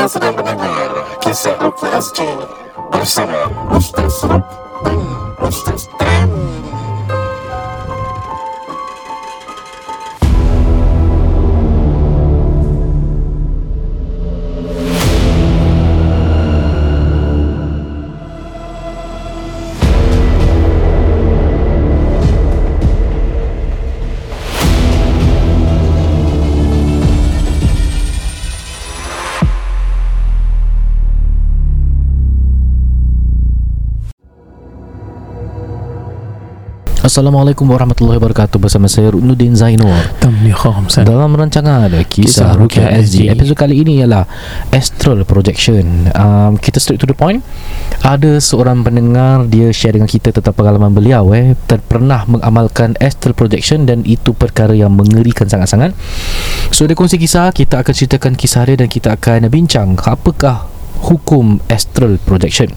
Anda sedang mendengar Kisah OKSJ Bersama Ustaz Rob dan Assalamualaikum warahmatullahi wabarakatuh. Bersama saya Rudnuddin Zainur. Dalam rancangan Kisah Kisah Rukia SG SG. Episod kali ini ialah Astral Projection. Um, Kita straight to the point. Ada seorang pendengar Dia share dengan kita Tentang pengalaman beliau eh, ter- Pernah mengamalkan Astral Projection Dan itu perkara yang mengerikan sangat-sangat. So dia kongsi kisah Kita akan ceritakan kisah dia Dan kita akan bincang Apakah hukum astral projection.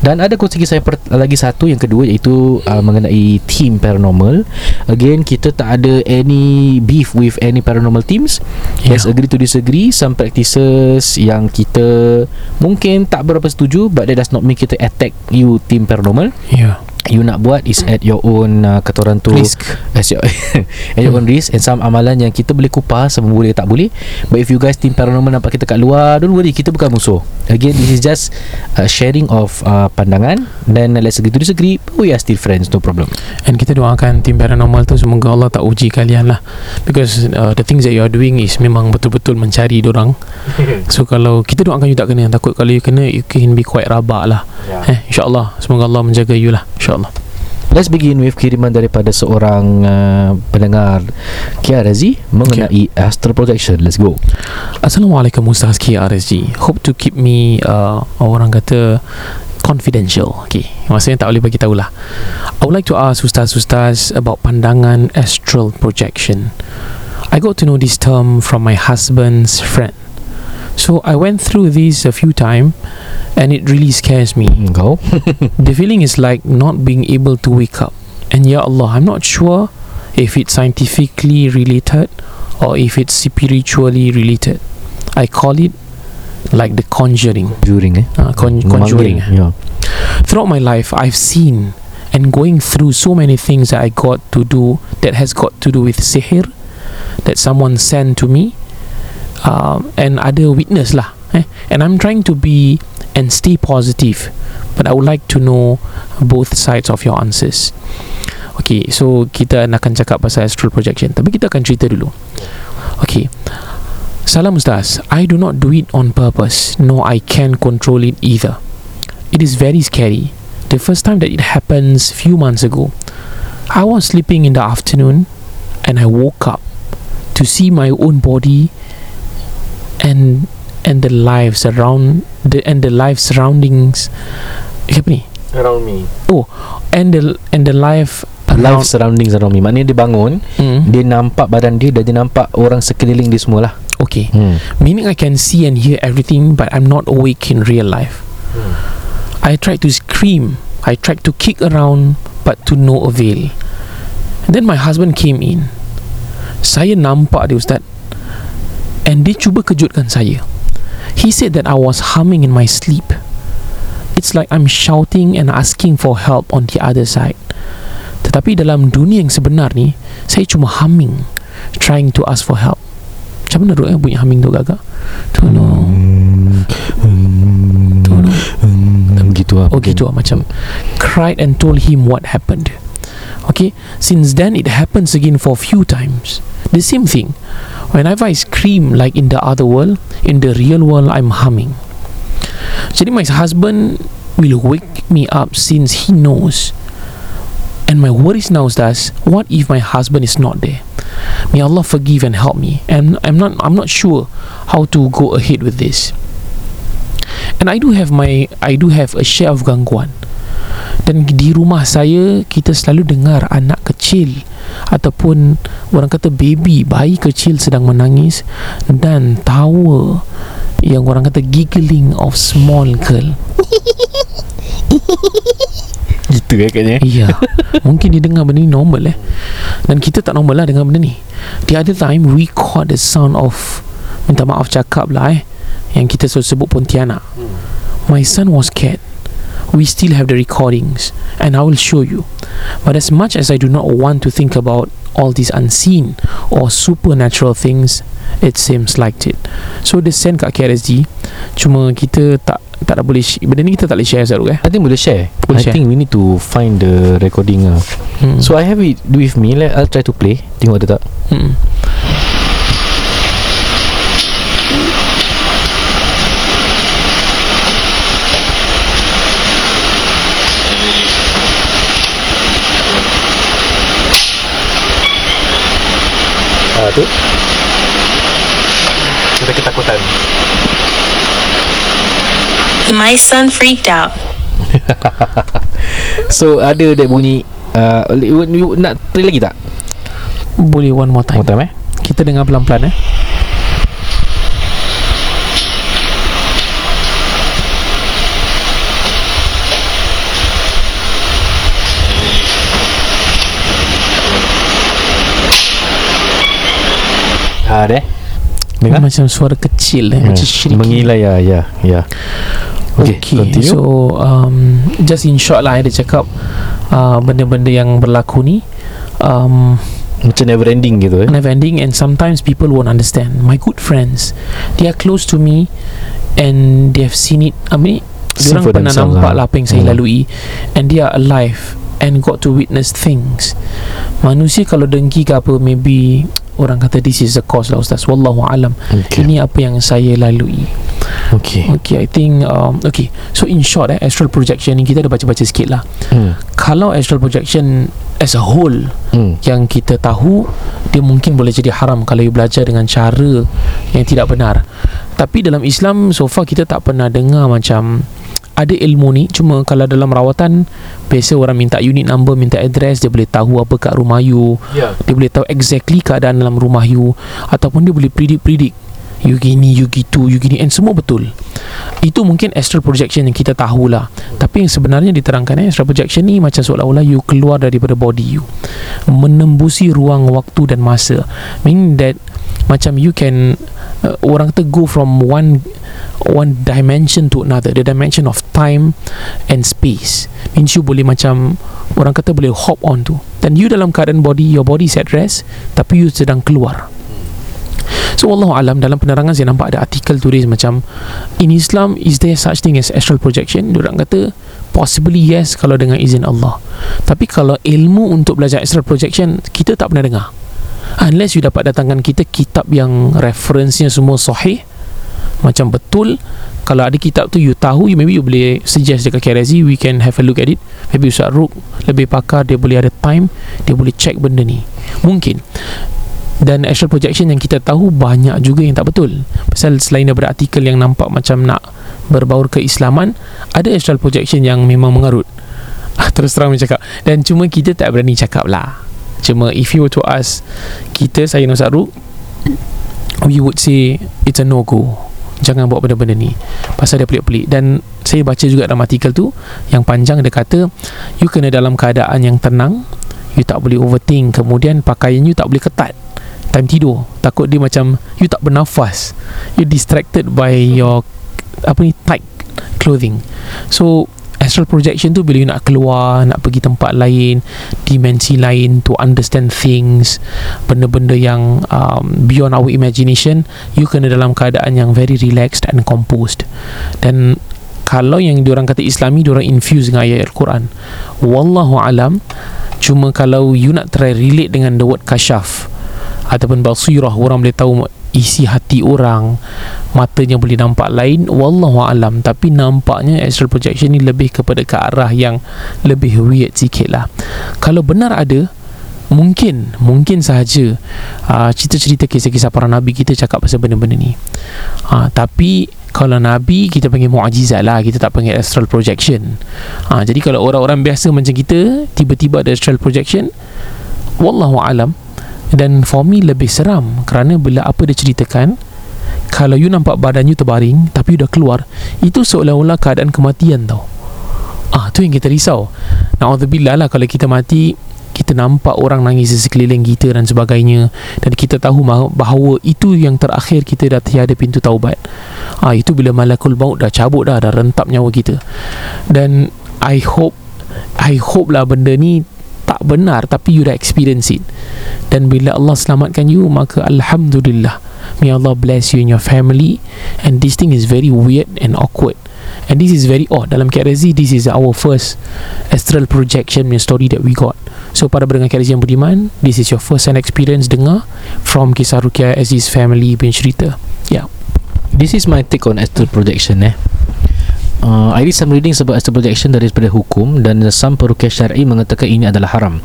Dan ada kongsi kisah per- lagi satu yang kedua iaitu uh, mengenai team paranormal. Again kita tak ada any beef with any paranormal teams. Yeah. let's agree to disagree. Some practices yang kita mungkin tak berapa setuju but that does not mean kita attack you team paranormal. Ya you nak buat is at your own uh, kata orang tu Risk. as your, at your own risk and some amalan yang kita boleh kupas sama boleh tak boleh. But if you guys team paranormal nampak kita kat luar don't worry kita bukan musuh. Again this is just uh, sharing of uh, pandangan. Then uh, let's agree to disagree but we are still friends no problem. And kita doakan tim paranormal tu Semoga Allah tak uji kalian lah. Because uh, the things that you are doing Is memang betul-betul mencari dorang. So kalau kita doakan you tak kena. Takut kalau you kena You can be quite rabak lah. Yeah. eh, InsyaAllah Semoga Allah menjaga you lah. InsyaAllah let's begin with kiriman daripada seorang uh, pendengar Kia Razi mengenai astral projection. Let's go. Assalamualaikum Ustaz Kia RSG Hope to keep me uh, Orang kata Confidential. Okay Maksudnya tak boleh bagi tahulah. I would like to ask Ustaz-Ustaz About pandangan astral projection. I got to know this term From my husband's friend So I went through this a few times And it really scares me. Engkau The feeling is like Not being able to wake up. And Ya Allah I'm not sure If it's scientifically related Or if it's spiritually related. I call it Like the conjuring. Juring eh? Uh, con- Conjuring. yeah. Throughout my life I've seen And going through so many things That I got to do That has got to do with sihir That someone sent to me um, And other witness lah eh? And I'm trying to be And stay positive But I would like to know Both sides of your answers. Okay So kita akan cakap Pasal astral projection Tapi kita akan cerita dulu. Okay. Salam Ustaz I do not do it on purpose Nor I can control it either. It is very scary. The first time that it happens Few months ago. I was sleeping in the afternoon And I woke up To see my own body And And the lives around the, And the life surroundings Apa ni? around me. And the And the life life around, surroundings around me. Maknanya dia bangun Hmm, dia nampak badan dia dan dia nampak orang sekeliling dia semua lah Okay. Hmm. Meaning I can see and hear everything But I'm not awake in real life. I tried to scream. I tried to kick around But to no avail. And then my husband came in. Saya nampak dia Ustaz And dia cuba kejutkan saya He said that I was humming in my sleep It's like I'm shouting and asking for help on the other side Tetapi dalam dunia yang sebenar ni Saya cuma humming Trying to ask for help Macam mana Ruk eh bunyi humming tu agak Tolong Tolong Hmm, gitu lah Oh gitu lah macam Cried and told him what happened Okay? Since then it happens again for few times. The same thing. Whenever I scream like in the other world In the real world I'm humming. Jadi my husband Will wake me up Since he knows. And my worries now is that What if my husband is not there? May Allah forgive and help me. And I'm not I'm not sure How to go ahead with this. And I do have my I do have a share of gangguan Dan di rumah saya Kita selalu dengar anak kecil Ataupun Orang kata baby Bayi kecil sedang menangis Dan tawa Yang orang kata giggling of small girl. Gitu eh katanya Iya. Mungkin dia dengar benda ni normal eh. Dan kita tak normal lah dengar benda ni. The other time We caught the sound of Minta maaf cakap lah eh yang kita selalu sebut Pontianak. My son was scared we still have the recordings and I will show you. But as much as I do not want to think about all these unseen or supernatural things it seems like it. So the send kat KRSG cuma kita tak tak boleh sh- benda ni kita tak boleh share Zaruk eh? I think boleh share. Boleh I share. think we need to find the recording lah hmm. So I have it with me. Let, I'll try to play. Tengok ada tak? Hmm. Ada ketakutan. My son freaked out. So ada that bunyi uh, you, you, Nak play lagi tak? boleh one more time. More time eh? Kita dengar pelan-pelan eh. Ah deh Dengar macam suara kecil eh macam shrieking Mengilai ya ya ya Okay, Okay, continue. so um, just in short lah, I ada cakap uh, benda-benda yang berlaku ni um, Macam never ending gitu eh never ending and sometimes people won't understand. My good friends, they are close to me and they have seen it. I mean, diorang for pernah nampak lah. lah apa yang saya Hmm. lalui and they are alive and got to witness things. Manusia kalau dengki ke apa, maybe orang kata this is the cause lah Ustaz. Wallahu alam. Okay Ini apa yang saya lalui. Okay Okay, I think um, okay. So in short, eh, astral projection ni kita ada baca-baca sikit lah. hmm. Kalau astral projection as a whole Hmm. yang kita tahu dia mungkin boleh jadi haram kalau you belajar dengan cara yang tidak benar. Tapi dalam Islam so far kita tak pernah dengar macam ada ilmu ni cuma kalau dalam rawatan biasa orang minta unit number minta address dia boleh tahu apa kat rumah you. Ya. Dia boleh tahu exactly keadaan dalam rumah you. Ataupun dia boleh predict-predict you gini, you gitu, you gini. And semua betul. Itu mungkin astral projection yang kita tahulah. Tapi yang sebenarnya diterangkan eh, astral projection ni macam seolah-olah you keluar daripada body you. Menembusi ruang waktu dan masa. Meaning that macam you can uh, orang kata go from one one dimension to another the dimension of time and space means you boleh macam orang kata boleh hop on tu dan you dalam keadaan body your body is at rest tapi you sedang keluar So Allah alam dalam penerangan saya nampak ada artikel tulis macam in Islam is there such thing as astral projection? Diorang kata possibly yes kalau dengan izin Allah. Tapi kalau ilmu untuk belajar astral projection kita tak pernah dengar. Unless you dapat datangkan kita kitab yang referensinya semua sahih macam betul kalau ada kitab tu you tahu you maybe you boleh suggest dekat KRZ we can have a look at it. Maybe Ustaz Ruk lebih pakar dia boleh ada time dia boleh check benda ni. Mungkin. Dan astral projection yang kita tahu banyak juga yang tak betul. Pasal selain daripada artikel yang nampak macam nak berbaur keislaman ada astral projection yang memang mengarut. Ah, terus terang saya cakap. Dan cuma kita tak berani cakap lah cuma if you were to ask kita saya Ustaz Ruk we would say it's a no go jangan buat benda-benda ni. Pasal dia pelik-pelik. Dan saya baca juga dalam artikel tu yang panjang dia kata you kena dalam keadaan yang tenang. You tak boleh overthink. Kemudian pakaian you tak boleh ketat. Time tidur. Takut dia macam you tak bernafas. You distracted by your apa ni tight clothing. So astral projection tu bila you nak keluar nak pergi tempat lain dimensi lain to understand things benda-benda yang um, beyond our imagination you kena dalam keadaan yang very relaxed and composed. Dan kalau yang diorang kata islami diorang infuse dengan ayat Al-Quran. Wallahu alam cuma kalau you nak try relate dengan the word kasyaf ataupun basirah orang boleh tahu isi hati orang matanya boleh nampak lain wallahu alam. Tapi nampaknya astral projection ni lebih kepada ke arah yang lebih weird sikit lah. Kalau benar ada mungkin mungkin sahaja uh, cerita-cerita kisah-kisah para nabi kita cakap pasal benda-benda ni. Uh, tapi kalau nabi kita panggil mu'ajizat lah. Kita tak panggil astral projection. Uh, jadi kalau orang-orang biasa macam kita tiba-tiba ada astral projection wallahu alam dan for me lebih seram kerana bila apa dia ceritakan kalau you nampak badan you terbaring tapi you dah keluar itu seolah-olah keadaan kematian tau. Ah tu yang kita risau. Na'udzubillah lah kalau kita mati kita nampak orang nangis di sekeliling kita dan sebagainya dan kita tahu bahawa, itu yang terakhir kita dah tiada pintu taubat. Ah itu bila malakul maut dah cabut dah dah rentap nyawa kita. Dan I hope I hope lah benda ni tak benar tapi you dah experience it. Dan bila Allah selamatkan you maka Alhamdulillah. May Allah bless you and your family. And this thing is very weird and awkward. And this is very odd. Dalam KRZ this is our first astral projection story that we got. So para pendengar KRZ yang beriman this is your first hand experience dengar from kisah Rukia Aziz family punya cerita. Yeah This is my take on astral projection eh. Uh, I did some reading about astral projection daripada hukum dan some perukiah syar'i mengatakan ini adalah haram.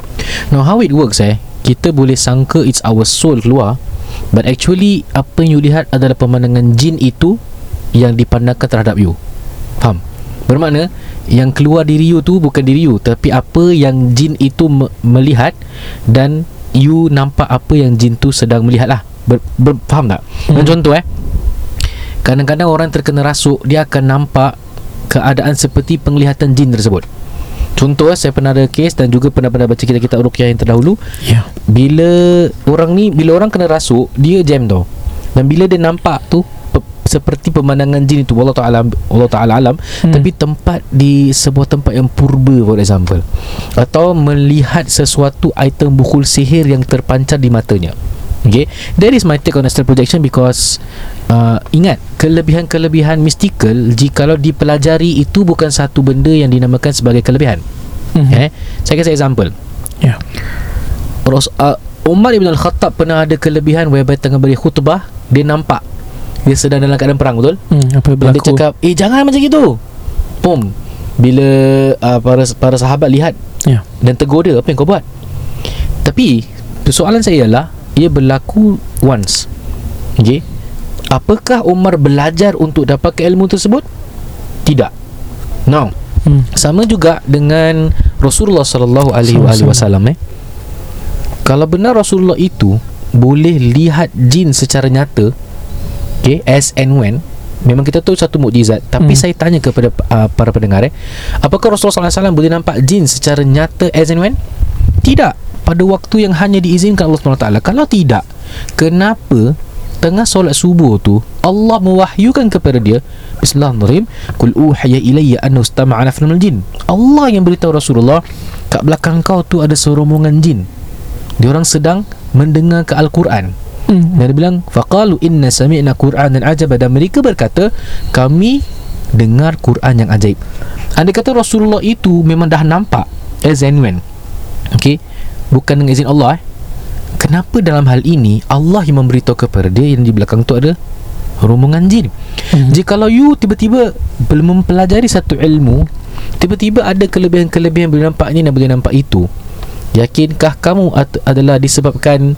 Now how it works eh, kita boleh sangka it's our soul keluar but actually apa yang you lihat adalah pemandangan jin itu yang dipandangkan terhadap you. Faham? Bermakna yang keluar diri you tu bukan diri you tapi apa yang jin itu me- melihat dan you nampak apa yang jin tu sedang melihat lah. Ber, ber, faham tak? Hmm. Dan contoh eh Kadang-kadang orang terkena rasuk Dia akan nampak Keadaan seperti penglihatan jin tersebut. Contoh saya pernah ada kes Dan juga pernah-pernah baca kitab-kitab Ruqyah yang terdahulu. Yeah Bila orang ni Bila orang kena rasuk Dia jam tau. Dan bila dia nampak tu pe- seperti pemandangan jin itu Allah Ta'ala Allah Ta'ala alam. Hmm. Tapi tempat di sebuah tempat yang purba For example. Atau melihat sesuatu item bukul sihir Yang terpancar di matanya Okay? That is my take on astral projection Because uh, Ingat Kelebihan-kelebihan mystical Jikalau dipelajari Itu bukan satu benda Yang dinamakan sebagai kelebihan. Mm-hmm. Eh? Saya kasih example. Yeah Ros, uh, Umar Ibn Al-Khattab pernah ada kelebihan Whereby tengah beri khutbah Dia nampak Dia sedang dalam keadaan perang betul? Hmm, apa yang Dan dia cakap Eh jangan macam itu. Pum Bila uh, para para sahabat lihat yeah Dan tegur dia Apa yang kau buat? Tapi Persoalan saya ialah Ia berlaku once Okay Apakah Umar belajar Untuk dapatkan ilmu tersebut Tidak Now hmm. sama juga dengan Rasulullah sallallahu alaihi wasallam eh. Kalau benar Rasulullah itu boleh lihat jin secara nyata, okay, as and when Memang kita tahu satu mukjizat Tapi Hmm. saya tanya kepada uh, para pendengar eh, Apakah Rasulullah SAW boleh nampak jin secara nyata as and when? Tidak Pada waktu yang hanya diizinkan Allah SWT Kalau tidak Kenapa Tengah solat subuh tu Allah mewahyukan kepada dia Bismillahirrahmanirrahim Kul uhaya ilayya anna ustama'a minal jin Allah yang beritahu Rasulullah Kat belakang kau tu ada serombongan jin Diorang sedang mendengar ke Al-Quran Hmm. dan dia bilang faqalu inna sami'na qur'anan ajaba dan mereka berkata kami dengar Quran yang ajaib. Andai kata Rasulullah itu memang dah nampak as and when. Okey. Bukan dengan izin Allah eh. Kenapa dalam hal ini Allah yang memberitahu kepada dia yang di belakang tu ada rombongan jin. Hmm. Jikalau you tiba-tiba belum mempelajari satu ilmu, tiba-tiba ada kelebihan-kelebihan boleh nampak ni dan boleh nampak itu. Yakinkah kamu at- adalah disebabkan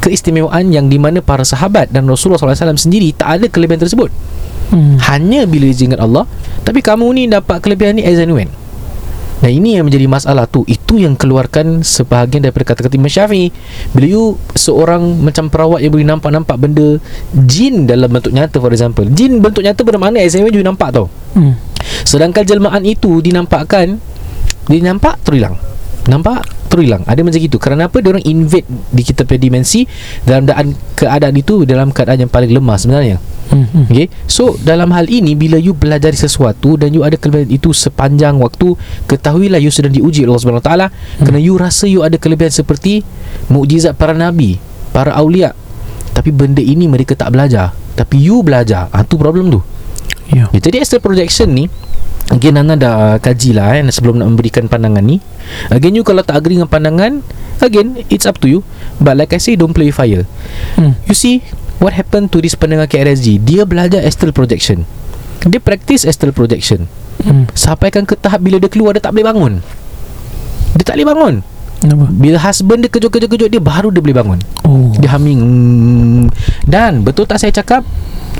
keistimewaan yang di mana para sahabat dan Rasulullah SAW sendiri tak ada kelebihan tersebut Hmm. hanya bila diizinkan Allah tapi kamu ni dapat kelebihan ni as and when dan ini yang menjadi masalah tu. Itu yang keluarkan sebahagian daripada kata-kata Imam Syafi'i. Bila you seorang macam perawat yang boleh nampak-nampak benda jin dalam bentuk nyata for example. Jin bentuk nyata bermakna when you nampak tau. Hmm. Sedangkan jelmaan itu dinampakkan Dia nampak terus hilang Nampak terus hilang. Ada macam itu Kerana apa? Dia orang invade di kita punya dimensi Dalam keadaan, keadaan itu Dalam keadaan yang paling lemah sebenarnya. Hmm. Hmm. Okay? So dalam hal ini Bila you pelajari sesuatu Dan you ada kelebihan itu sepanjang waktu Ketahuilah you sedang diuji Allah SWT hmm. Kerana you rasa you ada kelebihan seperti Mukjizat para nabi Para awliya Tapi benda ini mereka tak belajar. Tapi you belajar. Ha, Itu problem tu. Yeah. Ya, jadi astral projection ni Again Nana dah kaji lah eh, Sebelum nak memberikan pandangan ni. Again you kalau tak agree dengan pandangan Again it's up to you. But like I say Don't play with fire. Hmm. You see What happened to this pendengar KRSG Dia belajar astral projection. Dia practice astral projection. Hmm. Sampaikan ke tahap Bila dia keluar Dia tak boleh bangun. Dia tak boleh bangun. Kenapa? Bila husband dia kejut-kejut Dia baru dia boleh bangun. Oh. dia humming. Dan betul tak saya cakap?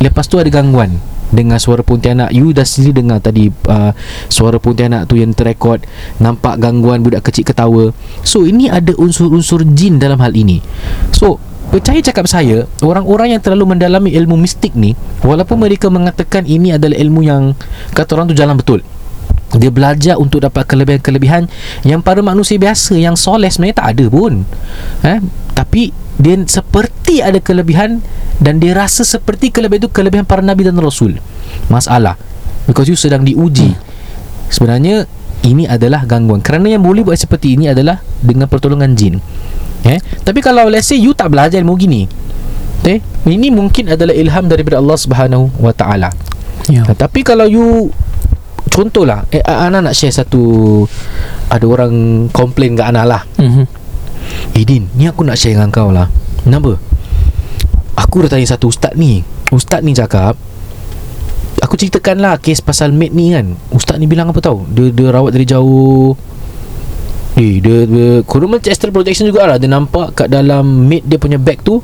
Lepas tu ada gangguan Dengan suara pontianak. You dah sendiri dengar tadi uh, Suara pontianak tu yang terekod Nampak gangguan budak kecil ketawa. So ini ada unsur-unsur jin dalam hal ini. So Percaya cakap saya Orang-orang yang terlalu mendalami ilmu mistik ni Walaupun mereka mengatakan Ini adalah ilmu yang Kata orang tu jalan betul dia belajar untuk dapat kelebihan-kelebihan yang para manusia biasa yang soleh sebenarnya tak ada pun. Eh? Tapi dia seperti ada kelebihan dan dia rasa seperti kelebihan itu kelebihan para nabi dan rasul masalah because you sedang diuji sebenarnya ini adalah gangguan kerana yang boleh buat seperti ini adalah dengan pertolongan jin eh? tapi kalau let's say you tak belajar ilmu gini eh? ini mungkin adalah ilham daripada Allah Subhanahu wa taala Ya. Tapi kalau you Contohlah eh, Ana nak share satu Ada orang Komplain kat Ana lah Mhm. Eh Din Ni aku nak share dengan kau lah. Kenapa? Aku dah tanya satu ustaz ni. Ustaz ni cakap Aku ceritakan lah Kes pasal mate ni kan. Ustaz ni bilang apa tau? Dia, dia rawat dari jauh. Eh dia, dia Kurang macam astral projection juga lah. Dia nampak kat dalam mate dia punya bag tu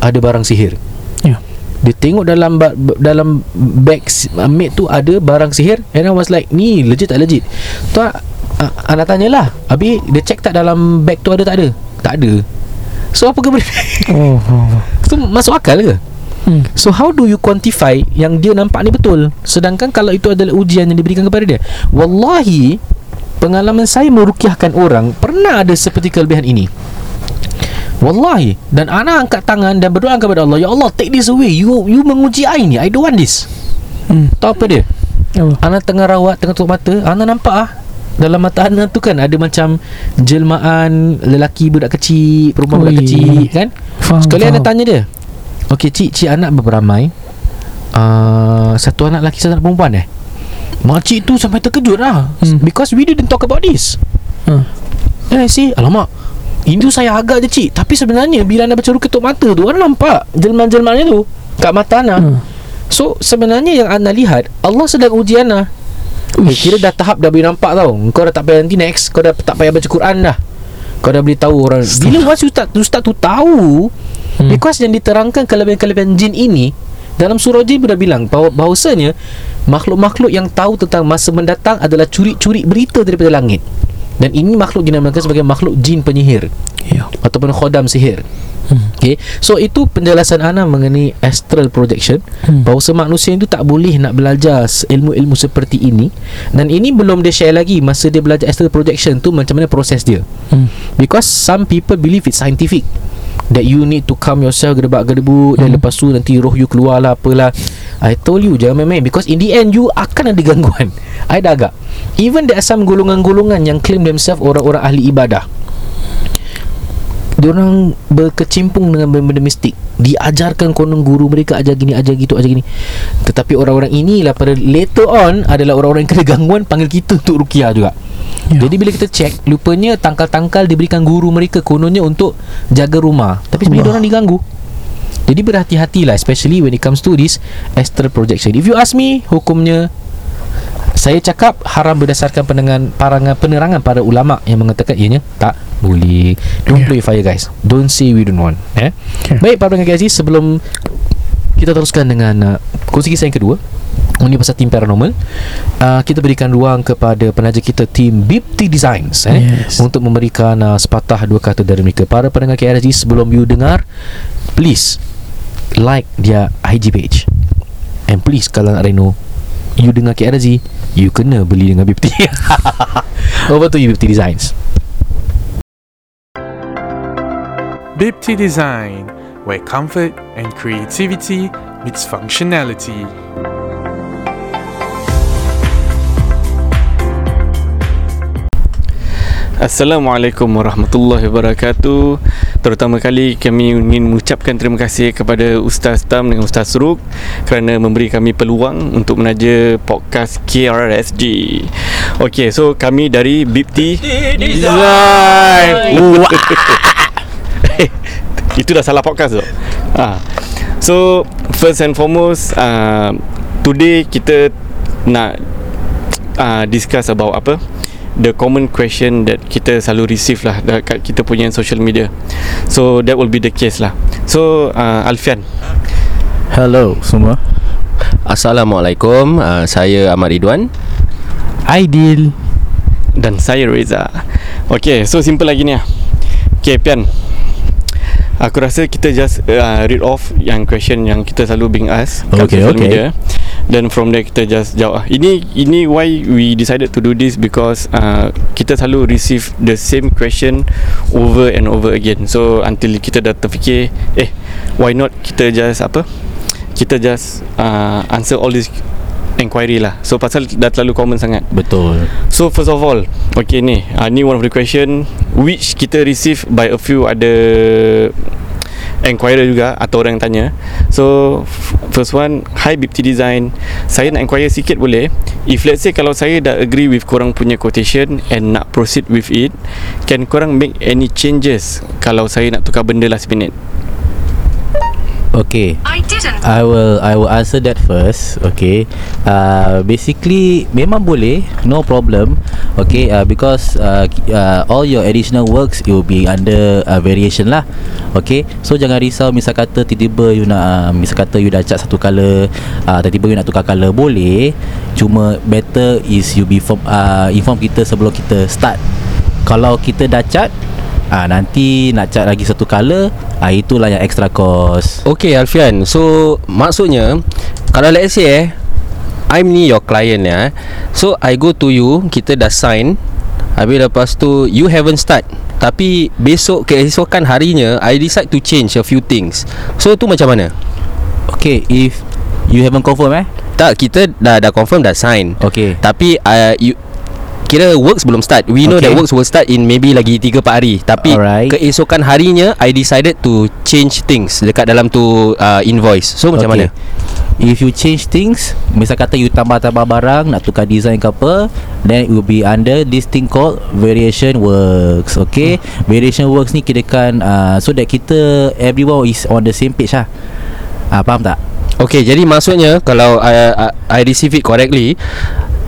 Ada barang sihir. Ya. dia tengok dalam dalam bag uh, mate tu ada barang sihir. And I was like ni legit tak legit? Tu uh, anak tanyalah habis dia check tak dalam bag tu ada tak ada tak ada so apa kena Oh, oh. tu masuk akal ke? Hmm. So how do you quantify yang dia nampak ni betul? Sedangkan kalau itu adalah ujian yang diberikan kepada dia. Wallahi Pengalaman saya merukiahkan orang Pernah ada seperti kelebihan ini. Wallahi Dan Ana angkat tangan dan berdoa kepada Allah Ya Allah take this away. You you menguji I ni. I don't want this. Hmm. Tahu apa dia? Apa? Ana tengah rawat Tengah tutup mata. Ana nampak ah dalam mata Ana tu kan Ada macam Jelmaan Lelaki budak kecil Perempuan budak Ui. kecil Kan Faham, Sekali Ana faham. tanya dia Okey cik Cik anak berapa ramai uh, Satu anak lelaki Satu anak perempuan eh Makcik tu sampai terkejut lah Hmm. Because we didn't talk about this Hmm. Then I say Alamak Ini tu saya agak je cik Tapi sebenarnya Bila anda baca ketuk mata tu Anda nampak Jelmaan-jelmaannya tu Kat mata Ana Hmm. So sebenarnya yang anda lihat Allah sedang uji anda eh, Kira dah tahap dah boleh nampak tau. Kau dah tak payah nanti next. Kau dah tak payah baca Quran dah. Kau dah boleh tahu orang Bila once ustaz, ustaz tu tahu Hmm. Because yang diterangkan kelebihan-kelebihan jin ini Dalam surah jin pun dah bilang bahawa, Bahawasanya Makhluk-makhluk yang tahu tentang masa mendatang Adalah curi-curi berita daripada langit. Dan ini makhluk dinamakan sebagai makhluk jin penyihir. Ya. Ataupun khodam sihir Hmm. Okay So itu penjelasan Ana mengenai astral projection Hmm. Bahawa manusia itu tak boleh nak belajar ilmu-ilmu seperti ini Dan ini belum dia share lagi Masa dia belajar astral projection tu Macam mana proses dia Hmm. Because some people believe it's scientific That you need to calm yourself Gedebak-gedebu Dan Hmm. lepas tu nanti roh you keluar lah Apalah I told you jangan main-main Because in the end You akan ada gangguan I dah agak Even there are some golongan-golongan Yang claim themselves Orang-orang ahli ibadah Diorang berkecimpung dengan benda-benda mistik. Diajarkan konon guru mereka Ajar gini, ajar gitu, ajar gini. Tetapi orang-orang inilah pada later on Adalah orang-orang yang kena gangguan Panggil kita untuk rukiah juga. Ya. Jadi bila kita check Lupanya tangkal-tangkal diberikan guru mereka Kononnya untuk jaga rumah. Tapi sebenarnya Wah. orang diganggu. Jadi berhati-hatilah Especially when it comes to this Astral projection. If you ask me Hukumnya saya cakap haram berdasarkan parangan, penerangan para ulama yang mengatakan ianya tak boleh. Don't play with fire guys. Don't say we don't want. Eh? Okay. Baik para pendengar Aziz sebelum kita teruskan dengan uh, kongsi kisah yang kedua ini pasal tim paranormal uh, kita berikan ruang kepada penaja kita tim Bipti Designs eh, Yes. untuk memberikan uh, sepatah dua kata dari mereka para pendengar KRG sebelum you dengar please like dia IG page and please kalau nak reno you dengar KRG you kena beli dengan Bipti over to you Bipti Designs Bipti Design, where comfort and creativity meets functionality. Assalamualaikum warahmatullahi wabarakatuh Terutama kali kami ingin mengucapkan terima kasih kepada Ustaz Tam dengan Ustaz Suruk Kerana memberi kami peluang untuk menaja podcast KRSG Okay, so kami dari Bipti Design. Itu dah salah podcast tu. Ha. So, first and foremost uh, Today kita nak uh, discuss about apa? The common question that kita selalu receive lah dekat kita punya social media. So that will be the case lah. So uh, Alfian. Hello semua. Assalamualaikum. Uh, Saya Ahmad Ridwan. Aidil dan saya Reza. Okay so simple lagi ni lah. Okay Pian Aku rasa kita just uh, read off yang question yang kita selalu being asked kat Okay, social okay. media then from there kita just jawab ah. ini ini why we decided to do this because uh, kita selalu receive the same question over and over again so until kita dah terfikir eh why not kita just apa kita just uh, answer all this enquiry lah. So pasal dah terlalu common sangat. Betul. So first of all Okay ni uh, Ni one of the question Which kita receive By a few ada Enquirer juga Atau orang yang tanya. So First one Hi BIPT Design. Saya nak enquire sikit boleh? If let's say Kalau saya dah agree With korang punya quotation And nak proceed with it Can korang make any changes Kalau saya nak tukar benda last minute Okay. I didn't. I will I will answer that first. Okay. Uh, basically memang boleh, no problem. Okay. Uh, because uh, uh, all your additional works it will be under uh, variation lah. Okay. So jangan risau misal kata tiba-tiba you nak uh, misal kata you dah cat satu color, uh, tiba-tiba you nak tukar color boleh. Cuma better is you be inform, uh, inform kita sebelum kita start. Kalau kita dah cat Ah nanti nak cat lagi satu color, ah itulah yang extra cost. Okay Alfian So maksudnya Kalau let's say eh I'm ni your client ya eh. So I go to you Kita dah sign Habis lepas tu You haven't start Tapi besok Keesokan harinya I decide to change a few things So tu macam mana? Okay, if you haven't confirm eh? Tak kita dah dah confirm dah sign Okay. Tapi uh, you Kira works belum start We know Okay. that works will start In maybe lagi 3-4 hari Tapi Alright. keesokan harinya I decided to Change things Dekat dalam tu uh, Invoice So macam mana? If you change things Misal kata you tambah-tambah barang Nak tukar design ke apa Then it will be under This thing called Variation works Okay hmm. Variation works ni kirakan uh, So that kita Everyone is on the same page lah uh, Faham tak? Okay jadi maksudnya Kalau I, I, I receive it correctly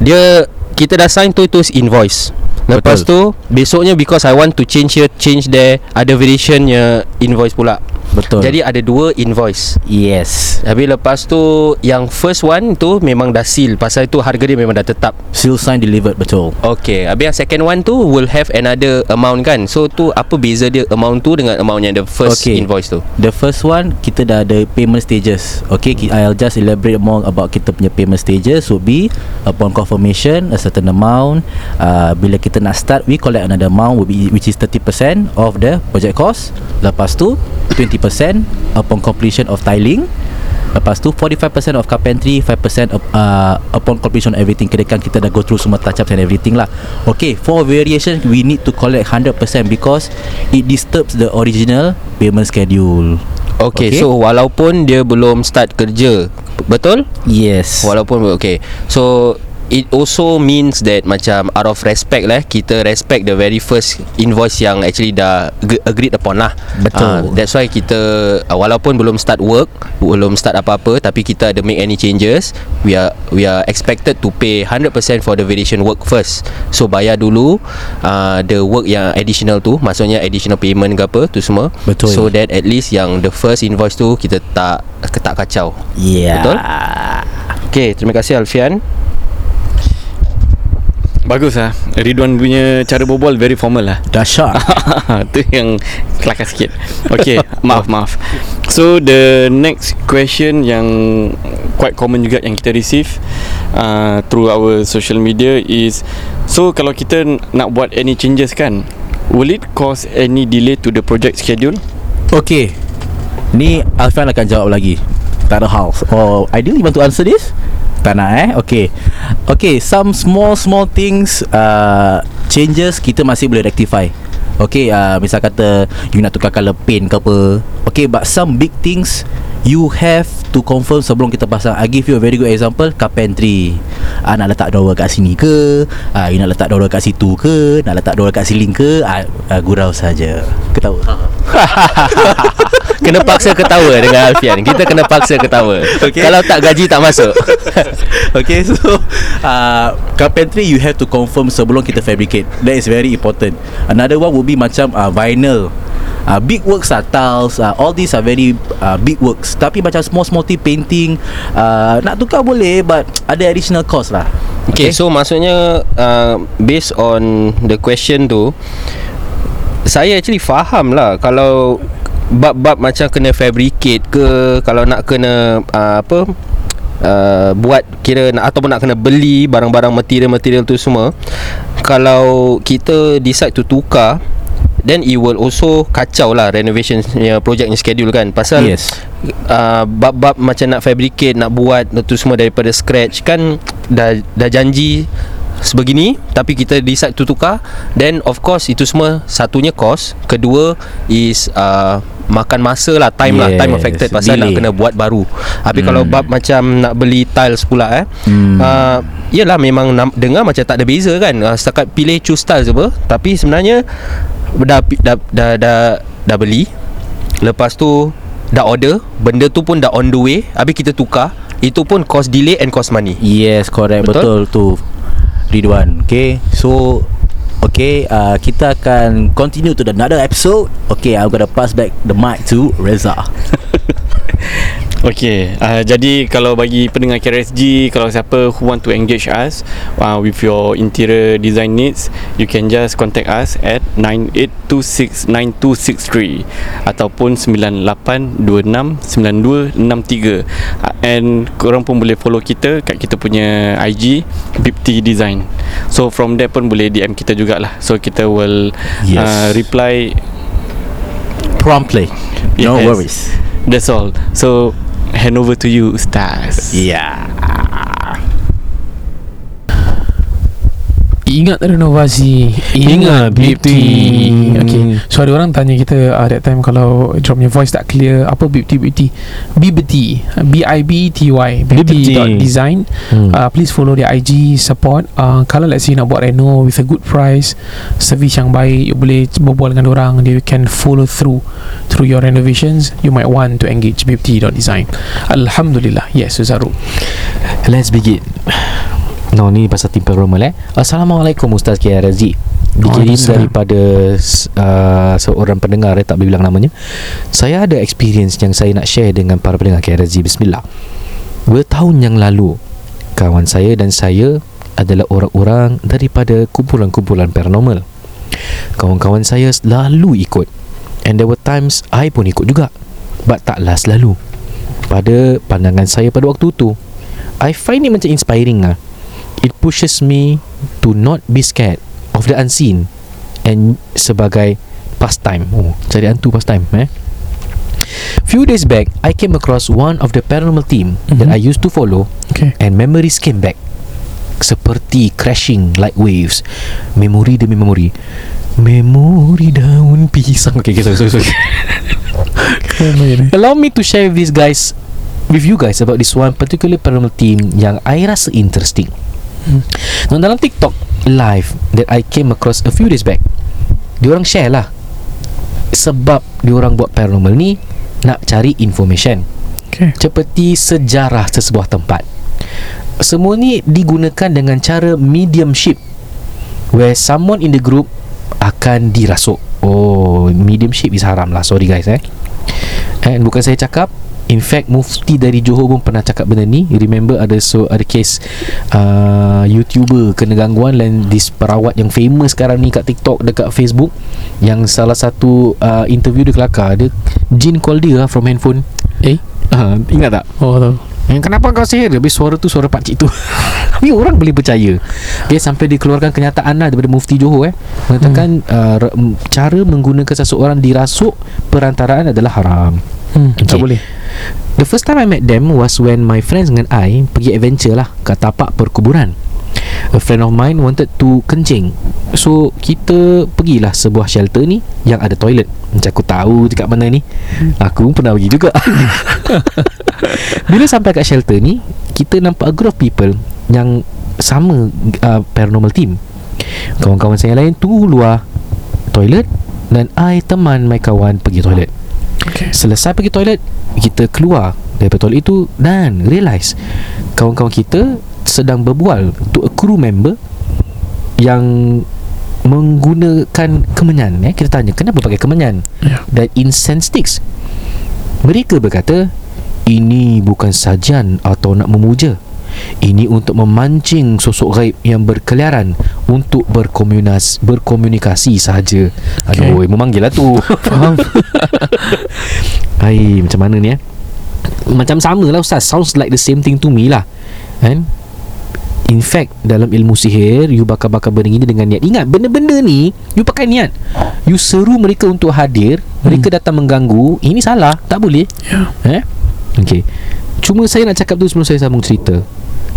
Dia Kita dah sign tu Itu invoice Lepas Betul. tu Besoknya because I want to change here Change there Ada variationnya Invoice pula Betul. Jadi ada dua invoice. Yes. Habis lepas tu Yang first one tu Memang dah seal. Pasal tu harga dia memang dah tetap. Seal sign delivered Betul. Okay. Habis yang second one tu Will have another amount kan? So tu apa beza dia Amount tu dengan amount yang The first Okay. invoice tu? The first one Kita dah ada payment stages. Okay I'll just elaborate more About kita punya payment stages. Would be Upon confirmation A certain amount. Uh, Bila kita nak start We collect another amount be, Which is 30% Of the project cost. Lepas tu 20% Upon completion of tiling. Lepas tu 45% of carpentry 5% up, uh, upon completion of everything. Kirakan kita dah go through semua touch ups and everything lah. Okay for variation We need to collect 100% Because It disturbs the original Payment schedule. Okay, Okay. so walaupun dia belum start kerja. Betul? Yes. Walaupun okay. So It also means that Macam out of respect lah Kita respect the very first Invoice yang actually dah ag- Agreed upon lah Betul. Ah, That's why kita uh, Walaupun belum start work Belum start apa-apa Tapi kita ada make any changes We are We are expected to pay 100% for the variation work first So bayar dulu uh, The work yang additional tu Maksudnya additional payment ke apa Tu semua Betul. So that at least yang The first invoice tu Kita tak Tak kacau Yeah Betul? Okay terima kasih Alfian Bagus lah Ridwan punya cara berbual Very formal lah Dahsyat. Tu yang kelakar sikit. Okay Maaf maaf. So the next question Yang Quite common juga Yang kita receive uh, Through our social media Is So kalau kita Nak buat any changes kan Will it cause any delay To the project schedule? Okay Ni Alfian akan jawab lagi. Tak ada hal Oh Ideal you want to answer this? Tak nak eh? Okay. Okay Some small small things uh, Changes Kita masih boleh rectify. Okay uh, Misal kata You nak tukar colour paint ke apa. Okay but some big things You have to confirm sebelum kita pasang. I give you a very good example Carpentry ah, Nak letak door kat sini ke? Ah, You nak letak door kat situ ke? Nak letak door kat ceiling ke? Ah, ah, Gurau saja. Ketawa? Kena paksa ketawa dengan Alfian. Kita kena paksa ketawa. Okay. Kalau tak gaji tak masuk. Okay so uh, carpentry you have to confirm sebelum kita fabricate. That is very important. Another one would be macam uh, vinyl uh, big works are tiles uh, all these are very uh, big works. Tapi macam small small thing painting uh, nak tukar boleh but ada additional cost lah. Okay, so maksudnya uh, Based on the question tu Saya actually faham lah Kalau Bab-bab macam kena fabricate ke Kalau nak kena uh, Apa uh, buat kira nak ataupun nak kena beli barang-barang material-material tu semua kalau kita decide to tukar then it will also kacau lah renovation punya project ni schedule kan pasal Yes. uh, bab-bab macam nak fabricate nak buat tu semua daripada scratch kan dah dah janji sebegini tapi kita decide to tukar then of course itu semua satunya cost kedua is uh, makan masa lah time lah time Yes, affected pasal nak delay. kena buat baru tapi kalau Hmm. bab macam nak beli tiles pula eh Hmm. uh, Yelah memang dengar macam tak ada beza kan uh, Setakat pilih choose tiles apa Tapi sebenarnya dah, dah, dah, dah, dah beli. Lepas tu Dah order. Benda tu pun dah on the way. Habis kita tukar. Itu pun cost delay and cost money. Yes correct. Betul? betul, tu Ridwan. Okay So Okay uh, Kita akan Continue to the another episode. Okay I'm gonna pass back The mic to Reza Okay, uh, jadi kalau bagi pendengar KRSG, kalau siapa who want to engage us uh, with your interior design needs, you can just contact us at 98269263 ataupun 98269263 uh, and korang pun boleh follow kita kat kita punya IG Bipti Design. So from there pun boleh DM kita jugalah. So kita will Yes. uh, reply Promptly No Yes. worries That's all. So hand over to you, Ustaz. Yeah Ingat renovasi? Ingat BIPT BIPT. Okay. So ada orang tanya kita uh, That time kalau Drum your voice tak clear Apa BIPT BIPT BIPT B-I-B-T-Y BIPT dot design. Hmm. uh, Please follow their IG Support. Uh, Kalau let's say nak buat reno With a good price Service yang baik You boleh berbual dengan orang They can follow through Through your renovations. You might want to engage BIPT dot design. Alhamdulillah. Yes Suzaru Let's begin No ni pasal tim paranormal eh. Assalamualaikum Ustaz Kia Razi Dikirim Waalaikumsalam. daripada uh, Seorang pendengar eh, Tak boleh bilang namanya. Saya ada experience Yang saya nak share Dengan para pendengar Kia Razi Bismillah. Bertahun yang lalu Kawan saya dan saya Adalah orang-orang Daripada kumpulan-kumpulan paranormal. Kawan-kawan saya Selalu ikut. And there were times I pun ikut juga. But taklah selalu Pada pandangan saya pada waktu tu I find it macam inspiring lah It pushes me to not be scared of the unseen and sebagai pastime. Oh, cari hantu pastime eh. Few days back, I came across one of the paranormal team mm-hmm. that. I used to follow Okay and memories came back seperti crashing like waves. Memori demi memori. Memori daun pisang. Okay, okay sorry, sorry, sorry. Allow me to share with these guys with you guys about this one particular paranormal team yang I rasa interesting. Hmm. Hmm. dalam TikTok live that I came across a few days back, diorang share lah sebab diorang buat paranormal ni nak cari information Okay seperti sejarah sesebuah tempat. Semua ni digunakan dengan cara mediumship where someone in the group akan dirasuk. Oh, mediumship is haram lah. Sorry guys eh. And bukan saya cakap In fact Mufti dari Johor pun pernah cakap benda ni. Remember ada so ada case uh, YouTuber kena gangguan dan this perawat yang famous sekarang ni kat TikTok dekat Facebook yang salah satu uh, interview dia kelakar. Dia jin call dia lah from handphone. Eh? Uh, ingat tak? Oh tahu. Yang kenapa kau sihir? Habis suara tu suara pakcik tu. Tapi orang boleh percaya. Okay, Sampai dikeluarkan kenyataan lah Daripada mufti Johor eh. Mengatakan hmm. uh, Cara menggunakan seseorang dirasuk Perantaraan adalah haram. Hmm, Tak Okay. boleh The first time I met them Was when my friends dengan I Pergi adventure lah Kat tapak perkuburan. A friend of mine wanted to kencing. So kita pergilah sebuah shelter ni Yang ada toilet. Macam aku tahu dekat mana ni. Aku pun pernah pergi juga. Bila sampai kat shelter ni Kita nampak a group of people Yang sama uh, paranormal team. Kawan-kawan saya lain tu luar toilet Dan I teman my kawan pergi toilet. Okay. Selesai pergi toilet Kita keluar daripada toilet itu Dan realise Kawan-kawan kita sedang berbual To a crew member Yang Menggunakan kemenyan eh? Kita tanya Kenapa pakai kemenyan Ya. Dan incense sticks Mereka berkata Ini bukan sajian Atau nak memuja ini untuk memancing sosok gaib yang berkeliaran untuk berkomunas berkomunikasi sahaja. Aduh, okay. memanggil lah tu. Faham Hai, macam mana ni eh? macam sama lah Ustaz. Sounds like the same thing to me lah. Kan In fact Dalam ilmu sihir You bakar-bakar benda ni dengan niat. Ingat benda-benda ni You pakai niat. You seru mereka untuk hadir Mereka datang mengganggu. Ini salah. Tak boleh. Yeah. Eh? Okay. Cuma saya nak cakap tu Sebelum saya sambung cerita.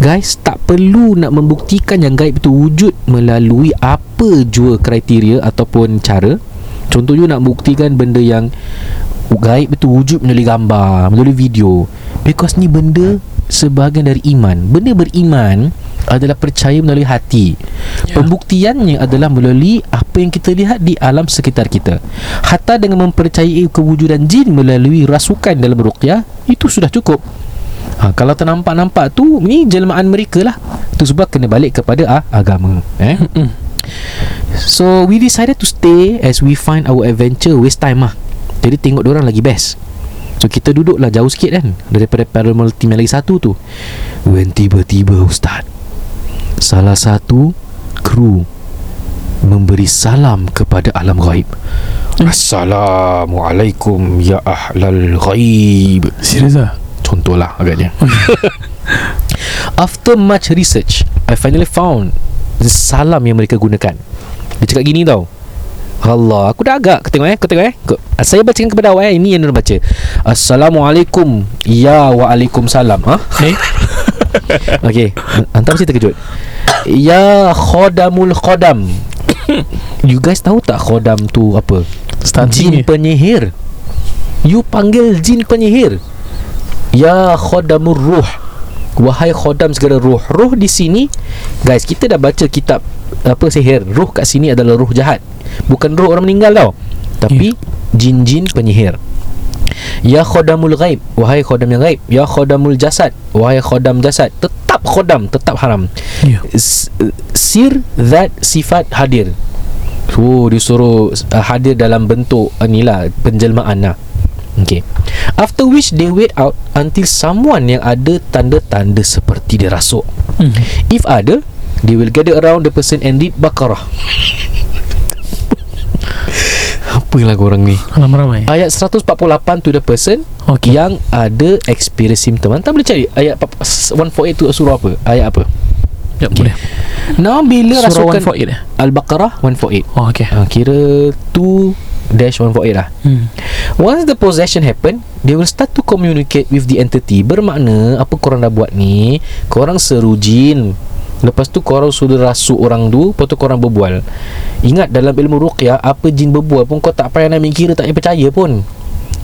Guys Tak perlu nak membuktikan Yang gaib itu wujud Melalui apa jua kriteria Ataupun cara. Contoh you nak buktikan Benda yang Gaib itu wujud melalui gambar Melalui video. Because ni benda Sebahagian dari iman. Benda beriman adalah percaya melalui hati. Ya. Pembuktiannya adalah melalui Apa yang kita lihat di alam sekitar kita. Hatta dengan mempercayai kewujudan jin Melalui rasukan dalam ruqyah Itu sudah cukup. Ha, Kalau ternampak-nampak tu Ni jelmaan mereka lah. Itu sebab kena balik kepada ah, agama eh? So we decided to stay As we find our adventure Waste time lah Jadi tengok orang lagi best. So kita duduklah jauh sikit kan Daripada paranormal team yang lagi satu tu. When tiba-tiba Ustaz Salah satu Kru Memberi salam kepada alam gaib Assalamualaikum Ya ahlal gaib Serius lah Contohlah agaknya. After much research I finally found The salam yang mereka gunakan. Dia cakap gini tau Allah Aku dah agak Kau tengok eh Kau tengok eh. Kau, Saya bacakan kepada awak eh. Ini yang dia baca. Assalamualaikum. Ya waalaikumsalam. Ha? Eh? Okay Hantar mesti terkejut Ya khodamul khodam. You guys tahu tak khodam tu apa? Jin penyihir. You panggil jin penyihir. Ya khodamur ruh. Wahai khodam segala ruh. Ruh di sini Guys kita dah baca kitab Apa sihir. Ruh kat sini adalah ruh jahat. Bukan ruh orang meninggal tau. Tapi Jin-jin penyihir. Ya khodamul ghaib. Wahai khodam yang ghaib. Ya khodamul jasad. Wahai khodam jasad. Tetap khodam Tetap haram. S- Sir That Sifat hadir. Oh dia suruh uh, Hadir dalam bentuk uh, Ni lah Penjelmaan lah. Okay After which they wait out Until someone yang ada Tanda-tanda seperti dia rasuk. Hmm. If ada They will gather around the person and read Baqarah. Apa lagu orang ni? Ramai-ramai. Ayat 148 to the person Okay. Yang ada experience symptom Hantar boleh cari. Ayat pap- 148 tu surah apa? Ayat apa? Ya boleh. Now bila Surah rasukan 148 eh Al-Baqarah 148 Oh okay ha, Kira 2 dash 148 lah. Hmm. Once the possession happen They will start to communicate with the entity. Bermakna Apa korang dah buat ni? Korang seru jin Lepas tu korang sudah rasuk orang tu Lepas tu korang berbual. Ingat dalam ilmu ruqyah Apa jin berbual pun Kau tak payah nak kira Tak payah percaya pun.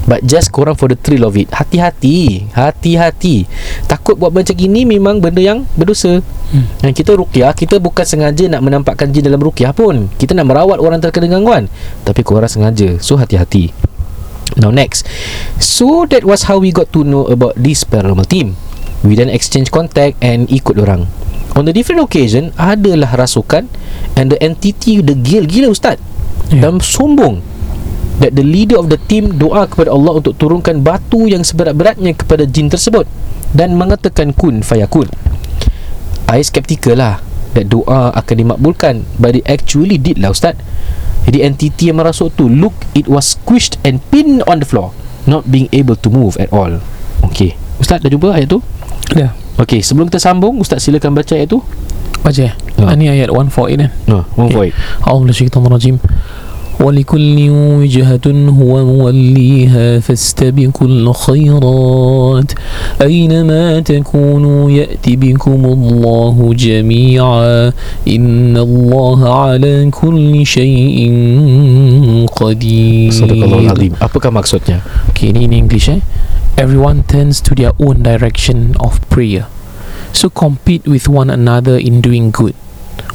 But just korang for the thrill of it. Hati-hati Hati-hati. Takut buat macam gini Memang benda yang berdosa. Hmm. Dan kita ruqyah Kita bukan sengaja nak menampakkan jin dalam ruqyah pun. Kita nak merawat orang terkena gangguan. Tapi korang sengaja. So hati-hati. Now next. So that was how we got to know about this paranormal team. We then exchange contact and ikut orang On the different occasion Adalah rasukan And the entity The gil-gila ustaz. Ya. Dan sombong That the leader of the team Doa kepada Allah Untuk turunkan batu Yang seberat-beratnya Kepada jin tersebut Dan mengatakan kun fayakun. I skeptical lah That doa akan dimakbulkan But it actually did lah ustaz. Jadi entity yang merasuk tu Look it was squished and pinned on the floor Not being able to move at all. Okay. Ustaz dah jumpa ayat tu? Dah Okey, sebelum kita sambung, ustaz silakan baca ayat tu. Baca ya. Ini ayat 148 kan. Eh. Ha, 148. Allahu Akbar. ولكل وجهة هو موليها فاستبقوا الخيرات أينما تكونوا يأتي بكم الله جميعا إن الله على كل شيء قدير Sadaqallahu azim Apakah maksudnya? Okay, ini in English eh. Everyone turns to their own direction of prayer. So compete with one another in doing good.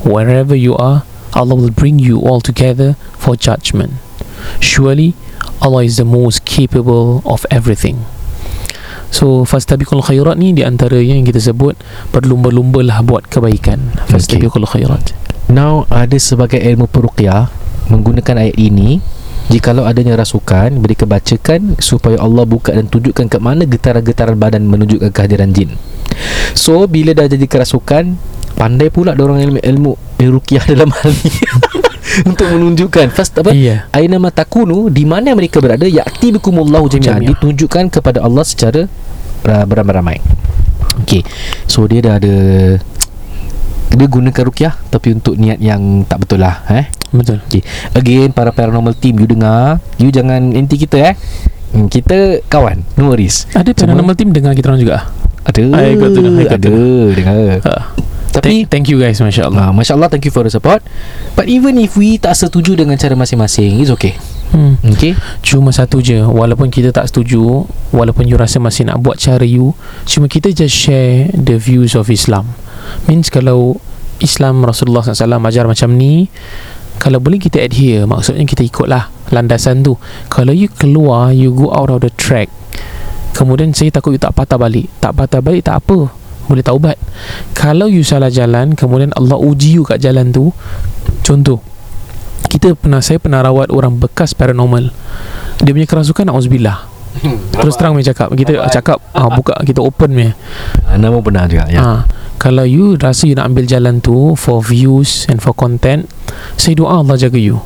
Wherever you are, Allah will bring you all together for judgment. Surely, Allah is the most capable of everything. So fastabiqul khairat ni di antaranya yang kita sebut berlumba-lumbalah buat kebaikan. Fastabiqul khairat. Now ada sebagai ilmu peruqyah Menggunakan ayat ini Jikalau adanya rasukan Mereka bacakan Supaya Allah buka dan tunjukkan Ke mana getaran-getaran badan Menunjukkan kehadiran jin So bila dah jadi kerasukan Pandai pula orang ilmu ilmu ruqyah dalam hal ni Untuk menunjukkan. First apa? Iya. Aina matakunu Di mana mereka berada Yakti bikumullahu jami'an. Jami'an. Ditunjukkan kepada Allah secara uh, beramai-ramai. Okay So dia dah ada Dia gunakan rukyah Tapi untuk niat yang tak betul lah eh? Betul. Okay Again para paranormal team You dengar. You jangan anti kita eh? Hmm, kita kawan No worries. Ada paranormal team dengar kita orang juga? Ada I got to know, I Ada Dengar. Uh, Tapi thank, thank you guys Masya Allah. Ah, Masya Allah Thank you for the support. But even if we tak setuju Dengan cara masing-masing It's okay. Hmm. Okay? Cuma satu je Walaupun kita tak setuju Walaupun you rasa masih nak buat cara you Cuma kita just share The views of Islam. Means kalau Islam Rasulullah SAW ajar macam ni Kalau boleh kita adhere Maksudnya kita ikutlah Landasan tu. Kalau you keluar You go out of the track Kemudian saya takut you tak patah balik. Tak patah balik tak apa Boleh taubat. Kalau you salah jalan Kemudian Allah uji you kat jalan tu Contoh kita pernah saya pernah rawat orang bekas paranormal. Dia punya kerasukan auzubillah terus terang punya cakap. Kita cakap ah, buka kita open punya. Ah, Nama benar juga ya. ah, kalau you rasa you nak ambil jalan tu for views and for content saya doa Allah jaga you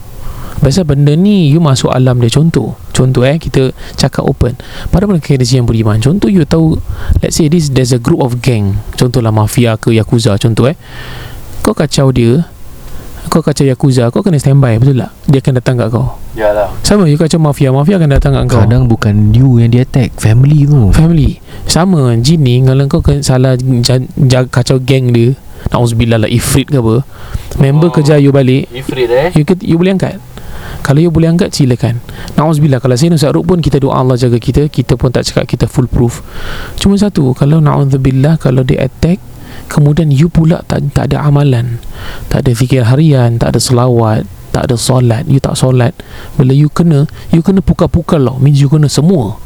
Biasa benda ni You masuk alam dia. Contoh Contoh eh Kita cakap open. Pada mana KDC yang beriman. Contoh you tahu Let's say this There's a group of gang. Contohlah mafia ke Yakuza Contoh eh. Kau kacau dia Kau kacau Yakuza Kau kena standby Betul tak? Dia akan datang kat kau. Yalah. Sama you kacau mafia Mafia akan datang kat kau. Kadang bukan you yang dia attack Family tu. Family. Sama Jin ni Kalau kau salah j- j- Kacau gang dia Na'uzubillah lah Ifrit ke apa. Member oh. kerja you balik. Ifrit eh? You, you boleh angkat kalau you boleh angkat silakan. Na'uzubillah Kalau saya Ustaz Ruk pun Kita doa Allah jaga kita. Kita pun tak cakap kita full proof. Cuma satu Kalau na'udzubillah Kalau dia attack Kemudian you pula tak, tak ada amalan. Tak ada fikir harian Tak ada selawat Tak ada solat. You tak solat. Bila you kena You kena pukal-pukal lah. Means you kena semua.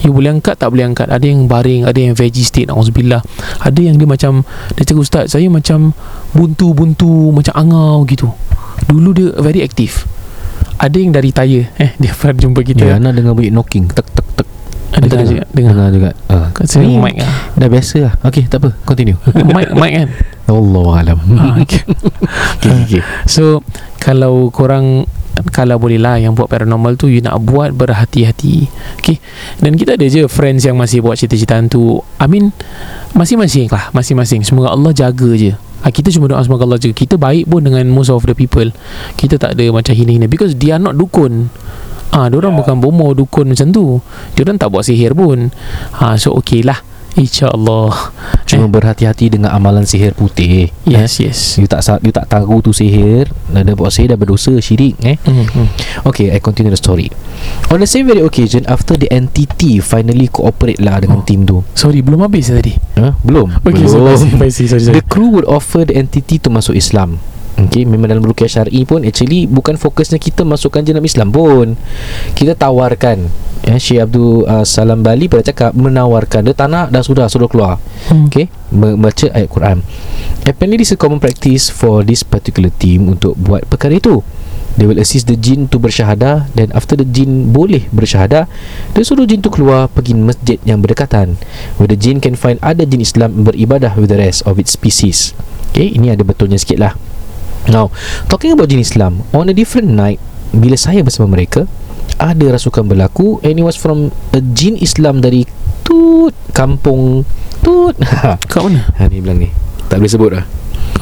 You boleh angkat tak boleh angkat. Ada yang baring Ada yang veggie state Na'udzubillah. Ada yang dia macam Dia cakap Ustaz Saya macam Buntu-buntu Macam angau gitu. Dulu dia very active Ada yang dari tayar Eh dia pernah jumpa kita. Ya Ana dengar bunyi knocking. Tek tek tek. Ada dengar juga. Dengar. Dengar juga. Ah. Kat saya Ni mic lah Dah biasa lah. Okay tak apa. Continue. Mic, mic kan? Allah alam. Ah, okay. okay, okay. So Kalau korang Kalau boleh lah Yang buat paranormal tu You nak buat berhati-hati. Okay. Dan kita ada je Friends yang masih buat cerita-cerita tu I mean Masing-masing lah. Masing-masing. Semoga Allah jaga je ha, Kita cuma doa Semoga Allah jaga Kita baik pun dengan Most of the people Kita tak ada macam hina-hina Because they are not dukun Ah, dia orang yeah. bukan bomo dukun macam tu. Dia orang tak buat sihir pun. Ha, so okay lah. InsyaAllah Cuma berhati-hati dengan amalan sihir putih. Yes yes. You tak you tak tahu tu sihir Dah ada buat sihir dah berdosa syirik eh? Mm-hmm. Okay I continue the story. On the same very occasion After the entity Finally cooperate lah Dengan Oh. team tu. Sorry belum habis tadi? Huh? Belum. Okay so Belum. basi, basi, sorry, sorry. The crew would offer the entity to masuk Islam Okay, memang dalam rukyah syar'i pun actually bukan fokusnya kita masukkan je dalam Islam pun. Kita tawarkan. Ya, Syekh Abdul uh, Salam Bali pada cakap menawarkan dia tak nak dah sudah suruh keluar. Hmm. Okay, membaca ayat Quran. Apparently this is a common practice for this particular team untuk buat perkara itu. They will assist the jin to bersyahadah dan after the jin boleh bersyahadah, dia suruh jin tu keluar pergi masjid yang berdekatan where the jin can find other jin Islam beribadah with the rest of its species. Okay, ini ada betulnya sikit lah. Now, talking about jin Islam, on a different night, bila saya bersama mereka, ada rasukan berlaku and it was from a jin Islam dari tut kampung tut. Kat mana? ha ni bilang ni. Tak boleh sebut lah.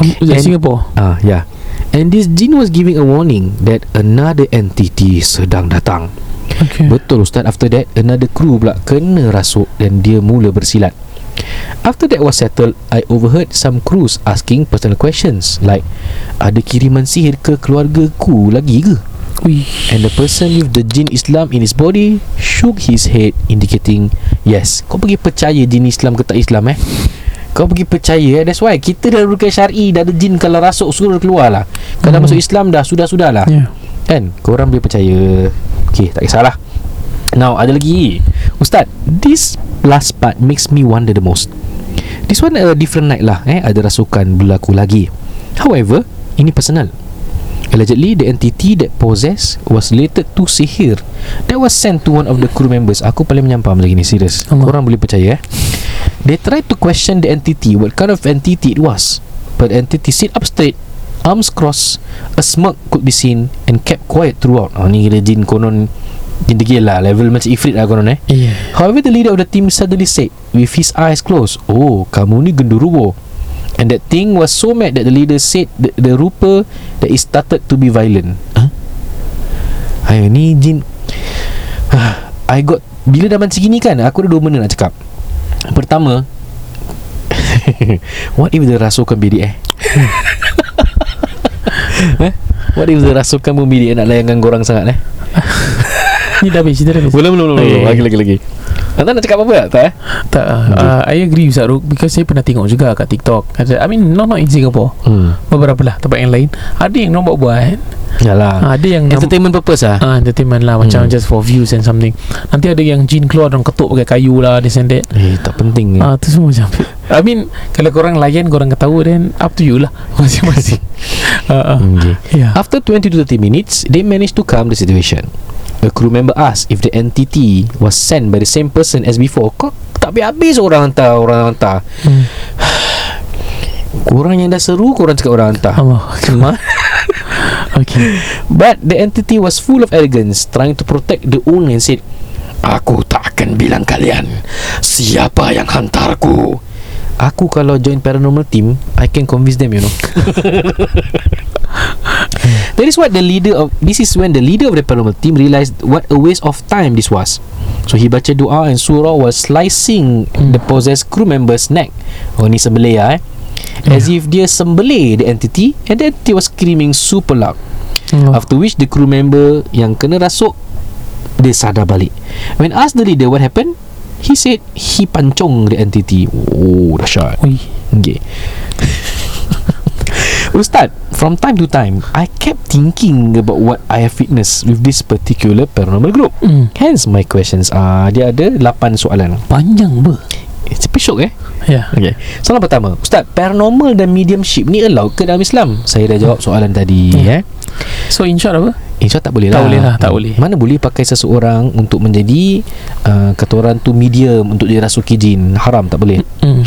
And- Singapore Ah, ya. And this jin was giving a warning that another entity sedang datang. Okay Betul Ustaz After that Another crew pula Kena rasuk Dan dia mula bersilat After that was settled I overheard some crews Asking personal questions Like Ada kiriman sihir ke keluargaku lagi ke? And the person with the jin Islam in his body Shook his head Indicating Yes Kau pergi percaya jin Islam ke tak Islam eh? Kau pergi percaya eh? That's why. Kita dah rukai syar'i Dah ada jin Kalau rasuk Suruh keluar lah. Kalau Hmm. masuk Islam dah Sudah-sudah lah. Yeah Kan? Korang boleh percaya. Okay tak kisahlah Now ada lagi. Ustaz This last part Makes me wonder the most. This one a different night lah eh? Ada rasukan berlaku lagi. However Ini personal. Allegedly the entity that possessed Was related to sihir. That was sent to one of the crew members. Aku paling menyampam lagi ni Serius Allah. Korang boleh percaya eh? They tried to question the entity What kind of entity it was. But the entity sit up straight Arms crossed A smirk could be seen And kept quiet throughout. Oh, Ni kira jin konon Degil lah Level macam ifrit lah korang eh Yeah. However, the leader of the team suddenly said, with his eyes closed, "Oh, kamu ni genderuwo." And that thing was so mad that the leader said the, the rupa that it started to be violent. Huh? Ayo ni jin. I got bila dah macam gini kan, aku ada dua benda nak cakap. Pertama, what if the rasukan bidik eh? eh? What if the rasukan pun bidik nak layankan korang sangat eh? Ni dah habis Cerita dah habis Belum, belum, belum, belum. ya. Lagi, lagi, lagi. Anda nak cakap apa-apa tak? Tak eh? Tak uh, I agree with Zaruk Because saya pernah tengok juga Kat TikTok Ada, I mean not, not in Singapore Hmm. Beberapa lah Tempat yang lain Ada yang nombor buat Yalah. uh, Ada yang nam- Entertainment purpose lah. Ah, entertainment lah Macam Hmm. just for views and something Nanti ada yang jin keluar Dan ketuk pakai kayu lah This and that Eh, tak penting ni. Ah, tu semua macam I mean Kalau korang layan Korang ketawa Then up to you lah Masing-masing uh, uh, Okay. Yeah After 20 to 30 minutes, they managed to calm the situation. A crew member asked if the entity was sent by the same person as before. Kok tak habis-habis orang hantar, orang hantar. hmm. Korang yang dah seru, korang cakap orang hantar. Allah Ma- Okay But the entity was full of arrogance, trying to protect the owner and said, Aku tak akan bilang kalian siapa yang hantarku. Aku kalau join paranormal team, I can convince them, you know. that is what the leader of this is when the leader of the paranormal team realized what a waste of time this was. So he baca doa and surah was slicing the possessed crew member's neck. Oh ni sembelih lah eh. As if dia sembelih the entity and the entity was screaming super loud. Allah. After which the crew member yang kena rasuk dia sadar balik. When asked the leader what happened, he said he pancong the entity. Oh, dahsyat. Okay. Ustaz, from time to time, I kept thinking about what I have witnessed with this particular paranormal group. Hmm. Hence my questions are dia ada 8 soalan. Panjang ber It's syok eh? Ya Okay. Soalan pertama, Ustaz, paranormal dan mediumship ni allowed ke dalam Islam? Saya dah jawab soalan tadi Hmm. eh. So in short apa InsyaAllah tak boleh lah Tak boleh lah, tak boleh. Mana boleh pakai seseorang Untuk menjadi uh, Kata orang tu medium Untuk dirasuki jin Haram tak boleh hmm.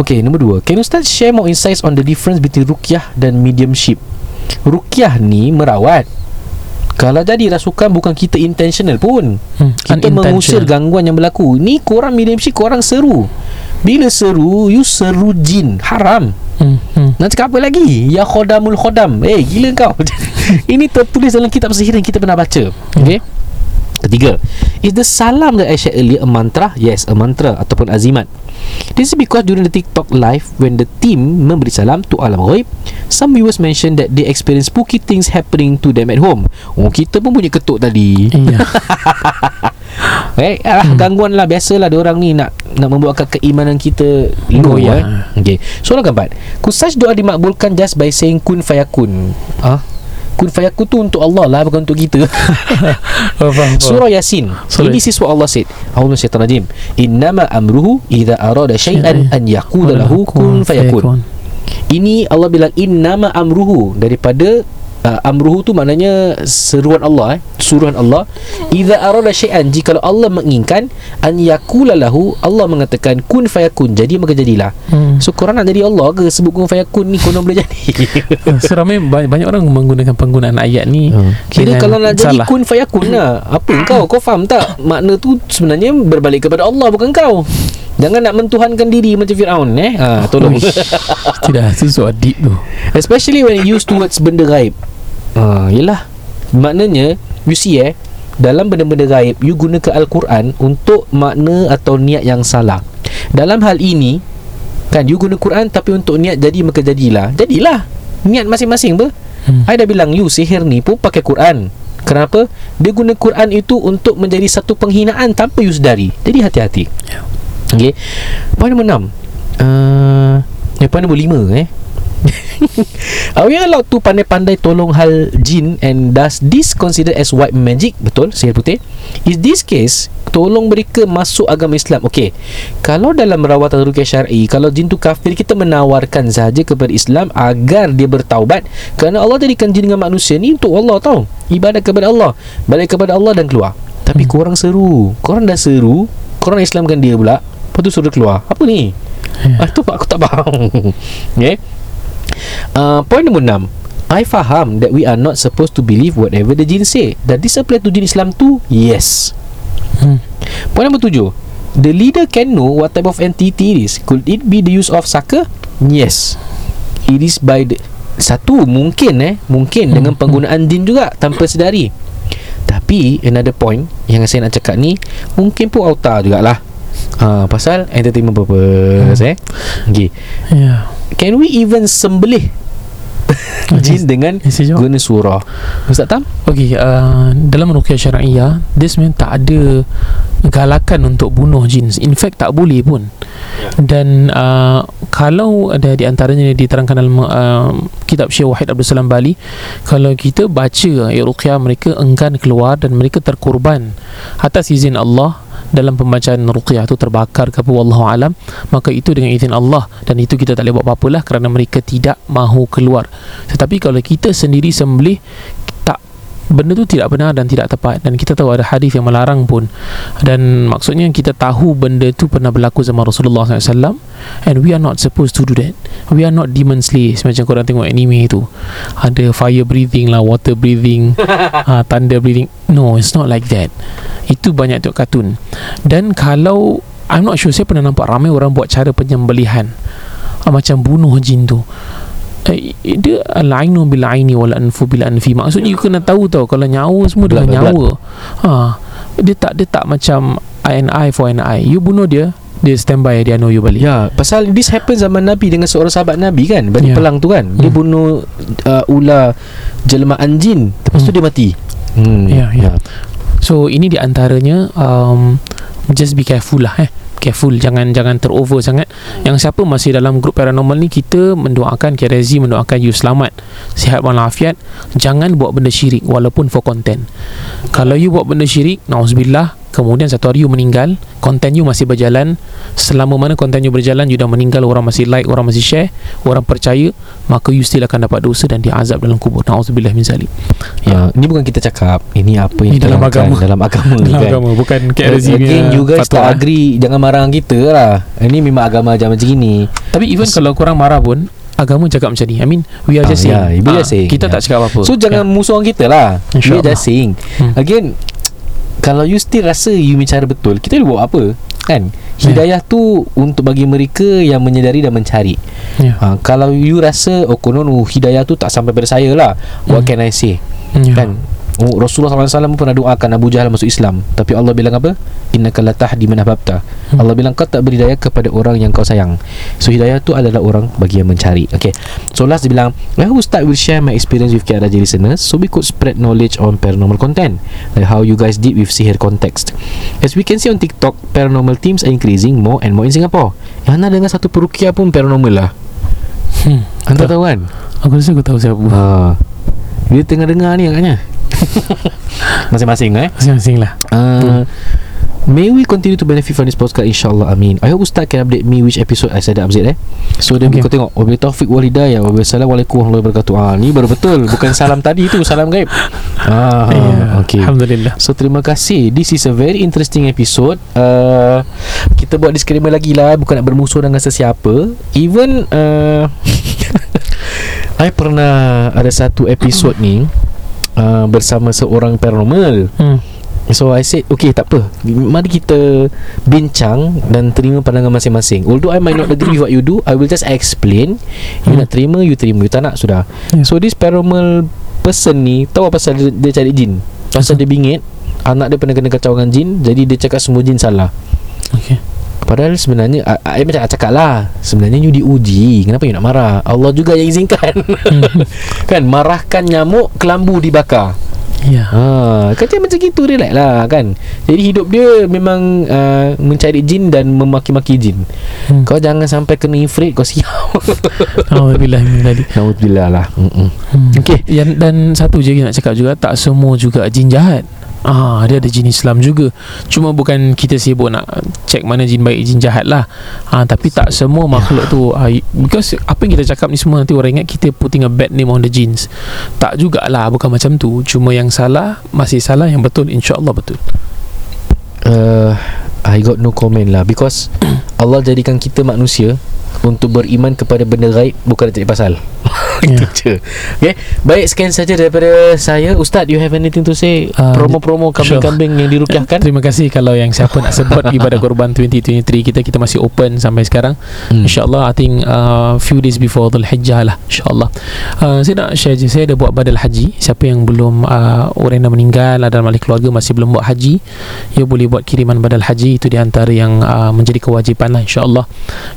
Okay nombor dua Can Ustaz share more insights On the difference between Rukyah dan mediumship Rukyah ni merawat kalau jadi rasukan bukan kita intentional pun Hmm, Kita mengusir gangguan yang berlaku Ni korang mediumship korang seru Bila seru You seru jin Haram Hmm. Hmm. nak cakap apa lagi? Ya khodamul khodam. Eh, gila kau. Ini tertulis dalam kitab sihir yang kita pernah baca. Okay? Ketiga, is the salam that I shared earlier a mantra? Yes, a mantra ataupun azimat. This is because during the TikTok live when the team memberi salam to alam ghaib, some viewers mentioned that they experience spooky things happening to them at home. Oh, kita pun punya ketuk tadi. Iya Eh, ah, hmm. gangguan lah biasalah dia orang ni nak nak membuatkan keimanan kita low Goyah. eh. Okey. Soalan keempat. Kusaj doa dimakbulkan just by saying kun fayakun. Ah. Kun fayakun tu untuk Allah lah bukan untuk kita. oh. Surah Yasin. Sorry. Ini is what Allah said. A'udzu syaitan rajim. Innama amruhu idza arada syai'an an yaqula lahu kun fayakun. Ini Allah bilang innama amruhu daripada uh, amruhu tu maknanya seruan Allah eh suruhan Allah idza arada syai'an jika Allah menginginkan an yaqula lahu Allah mengatakan kun fayakun jadi maka jadilah Hmm. so korang nak jadi Allah ke sebut kun fayakun ni konon boleh jadi So ramai banyak, banyak orang menggunakan penggunaan ayat ni Hmm. Kira kalau nak jadi salah. kun fayakun lah Apa kau? Kau faham tak? Makna tu sebenarnya berbalik kepada Allah bukan kau Jangan nak mentuhankan diri macam Fir'aun eh? Ha, Tolong. Uish, Tidak Itu so deep tu. Especially when it used towards benda gaib. Ha, Yelah. Maknanya You see eh dalam benda-benda gaib You gunakan Al-Quran Untuk makna atau niat yang salah. Dalam hal ini Kan you guna Quran Tapi untuk niat jadi maka jadilah. Jadilah. Niat masing-masing ber. Hmm. I dah bilang you sihir ni pun pakai Quran. Kenapa? Dia guna Quran itu untuk menjadi satu penghinaan tanpa you sedari. Jadi hati-hati. Ya. Okay Poin nombor enam uh, eh, Poin nombor lima eh Are we allowed to pandai-pandai tolong hal jin and does this consider as white magic? Betul, sihir putih. Is this case tolong mereka masuk agama Islam? Okey. Kalau dalam rawatan ruqyah syar'i, kalau jin tu kafir, kita menawarkan sahaja kepada Islam agar dia bertaubat kerana Allah jadikan jin dengan manusia ni untuk Allah tau. Ibadat kepada Allah, balik kepada Allah dan keluar. Tapi hmm. korang seru. Korang dah seru, korang Islamkan dia pula. Lepas tu suruh keluar. Apa ni? Ya. Ah, tu aku tak faham. okay. Uh, point nombor 6 I faham that we are not supposed to believe whatever the jin say. Does this apply to jin Islam too? Yes. Hmm. Point number tujuh. The leader can know what type of entity it is. Could it be the use of saka? Yes. It is by the satu mungkin eh mungkin Hmm, dengan penggunaan jin juga tanpa sedari. Tapi another point yang saya nak cakap ni mungkin pun auta jugalah. Ha, pasal entertainment purpose eh. Okay. Yeah. Can we even sembelih jin dengan guna surah? Ustaz Tam? Okey, uh, dalam ruqyah syariah, dia sebenarnya tak ada galakan untuk bunuh jin. In fact, tak boleh pun. Dan uh, kalau ada di antaranya diterangkan dalam uh, kitab Syekh Wahid Abdul Salam Bali, kalau kita baca ayat ruqyah mereka enggan keluar dan mereka terkorban atas izin Allah dalam pembacaan ruqyah tu terbakar ke apa wallahu alam. Maka itu dengan izin Allah dan itu kita tak boleh buat apa-apa lah kerana mereka tidak mahu keluar. Tetapi kalau kita sendiri sembelih benda tu tidak benar dan tidak tepat. Dan kita tahu ada hadis yang melarang pun. Dan maksudnya kita tahu benda tu pernah berlaku zaman Rasulullah SAW and we are not supposed to do that. We are not demon slays macam korang tengok anime tu. Ada fire breathing lah water breathing uh, thunder breathing. No it's not like that. Itu banyak tengok kartun. Dan kalau I'm not sure saya pernah nampak ramai orang buat cara penyembelihan. Uh, macam bunuh jin tu dia al-ainu bil aini wal anfu bil anfi maksudnya you kena tahu tau kalau nyawa semua dengan Blood nyawa ha dia tak dia tak macam and eye for an eye you bunuh dia dia standby dia know you balik Ya, pasal this happen zaman Nabi dengan seorang sahabat Nabi kan, bani Ya. pelang tu kan. Dia Hmm. bunuh uh, ular jelmaan jin, lepas tu Hmm. dia mati. Hmm. Ya, ya. So ini di antaranya um, just be careful lah eh. Careful jangan jangan terover sangat. Yang siapa masih dalam grup paranormal ni kita mendoakan KRZ mendoakan you selamat, sihat walafiat. Jangan buat benda syirik walaupun for content. Kalau you buat benda syirik, nauzubillah, kemudian satu hari you meninggal, konten you masih berjalan, selama mana konten you berjalan you dah meninggal, orang masih like, orang masih share, orang percaya, maka you still akan dapat dosa dan diazab dalam kubur. Nauzubillah min zalik. Ya, ini bukan kita cakap, ini apa yang Ini dalam agama. dalam agama Dalam kan. agama bukan KRZ punya Again, you guys fatwa, tak eh. agree Jangan marah kita lah Ini memang agama macam macam gini Tapi even kalau korang marah pun Agama cakap macam ni I mean We are Ah, just saying yeah, we are Ah, saying, Kita yeah. tak cakap apa-apa So jangan musuh orang kita lah We are just saying Hmm. Again Kalau you still rasa You bicara betul Kita boleh buat apa Kan Hidayah tu Untuk bagi mereka Yang menyedari dan mencari yeah. ha, Kalau you rasa Oh konon oh, Hidayah tu tak sampai pada saya lah What Hmm. can I say yeah. Kan Oh, Rasulullah SAW pun pernah doakan Abu Jahal masuk Islam. Tapi Allah bilang apa? Innaka la tahdi man ahbabta. Hmm. Allah bilang kau tak beri hidayah kepada orang yang kau sayang. So hidayah tu adalah orang bagi yang mencari. Okay So last dia bilang I will start with share my experience with KRJ listeners So we could spread knowledge on paranormal content. Like how you guys did with sihir context. As we can see on TikTok Paranormal teams are increasing more and more in Singapore. Yang nak dengar satu perukia pun paranormal lah. Hmm. Anda tahu kan? Aku rasa aku tahu siapa. Ha. Dia tengah dengar ni agaknya Masing-masing eh? Masing-masing lah. Uh, May we continue to benefit from this podcast? InsyaAllah amin. I hope Ustaz can update me Which episode I said update eh? So then okay. Kau tengok. Wabillahi taufiq wal hidayah. Wassalamualaikum warahmatullahi wabarakatuh. Ah, Ni baru betul. Bukan salam tadi tu Salam gaib. Ah, yeah. Okay Alhamdulillah. So terima kasih. This is a very interesting episode. Uh, Kita buat disclaimer lagi lah. Bukan nak bermusuh dengan sesiapa. Even uh, I pernah Ada satu episode ni uh, Bersama seorang paranormal. Hmm. So I said Okay tak apa. Mari kita Bincang Dan terima pandangan masing-masing. Although I might not agree with what you do I will just explain. You Hmm. nak terima You terima. You tak nak sudah. Yeah. So this paranormal Person ni Tahu apa pasal dia, dia cari jin? Pasal dia bingit Anak dia pernah kena kacau dengan jin Jadi dia cakap semua jin salah. Okay Padahal sebenarnya I, I macam nak cakap lah Sebenarnya you diuji Kenapa you nak marah Allah juga yang izinkan Kan Marahkan nyamuk Kelambu dibakar Ya Ha, kata macam gitu relax lah kan. Jadi hidup dia memang uh, mencari jin dan memaki-maki jin. hmm. Kau jangan sampai kena ifrit kau siap. Alhamdulillah min. Nauzubillah lah. Hmm. Okey. Yang, dan satu je nak cakap juga Tak semua juga jin jahat Ah, dia ada jin Islam juga. Cuma bukan kita sibuk nak Check mana jin baik Jin jahat lah. Ah, Tapi tak semua makhluk tu ah, Because apa yang kita cakap ni semua Nanti orang ingat kita putting a bad name on the jins Tak jugalah Bukan macam tu. Cuma yang salah Masih salah Yang betul InsyaAllah betul. Uh, I got no comment lah because Allah jadikan kita manusia untuk beriman kepada benda gaib bukan cari pasal. Itu Ya. je. Okay Baik sekian saja daripada saya. Ustaz you have anything to say? Ah, Promo-promo kambing-kambing yang dirukyahkan Terima kasih. Kalau yang siapa nak sebut ibadah korban 2023 kita kita masih open sampai sekarang. Hmm. InsyaAllah I think uh, few days before Dhul Hijjah lah InsyaAllah. Uh, Saya nak share je Saya ada buat badal haji. Siapa yang belum uh, Orang yang dah meninggal Dalam ahli keluarga Masih belum buat haji Ya boleh buat kiriman badal haji. Itu di antara yang uh, Menjadi kewajipan lah InsyaAllah.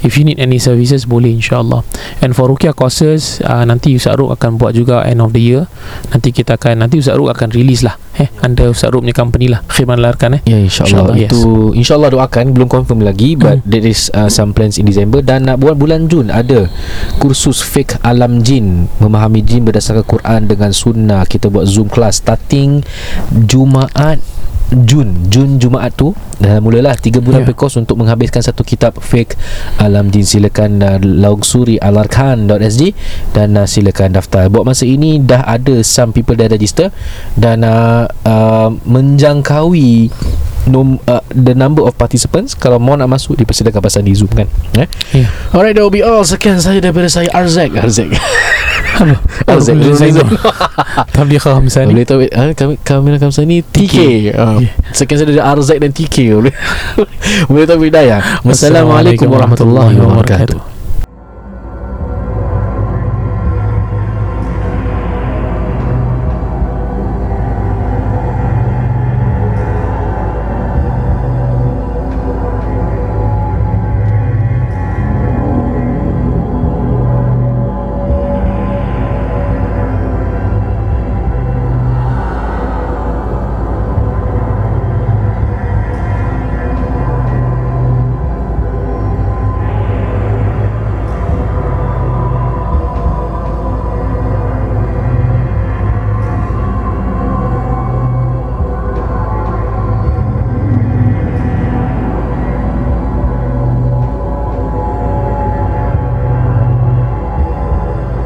If you need any services Boleh insyaAllah. And for Rukia courses uh, Nanti Ustaz Ruk akan buat juga End of the year. Nanti kita akan Nanti Ustaz Ruk akan release lah eh, Under Ustaz Ruk punya company lah Khidmat Larkan eh. Ya insyaAllah. InsyaAllah, yes. Itu insyaAllah doakan Belum confirm lagi But Hmm. there is uh, some plans in December. Dan nak buat bulan Jun Ada Kursus fake alam jin Memahami jin berdasarkan Quran Dengan sunnah. Kita buat Zoom class Starting Jumaat Jun Jun Jumaat tu Dah mulalah 3 bulan Ya. yeah. kos Untuk menghabiskan satu kitab Fake Alam Jin Silakan uh, Langsuri alarkan.sg Dan uh, silakan daftar Buat masa ini Dah ada Some people dah register Dan uh, uh, Menjangkaui nom, uh, the number of participants kalau mau nak masuk dipersilakan pasal di Zoom kan? Eh? Ya. alright that will be all. Sekian saja daripada saya Arzak. Arzak? Arzak? Rizal Tabligh Hamzah ni boleh tahu uh, kami kami Kamsa ni TK uh, sekian saja dari Arzak dan TK boleh boleh tahu hidayah. Wassalamualaikum warahmatullahi wabarakatuh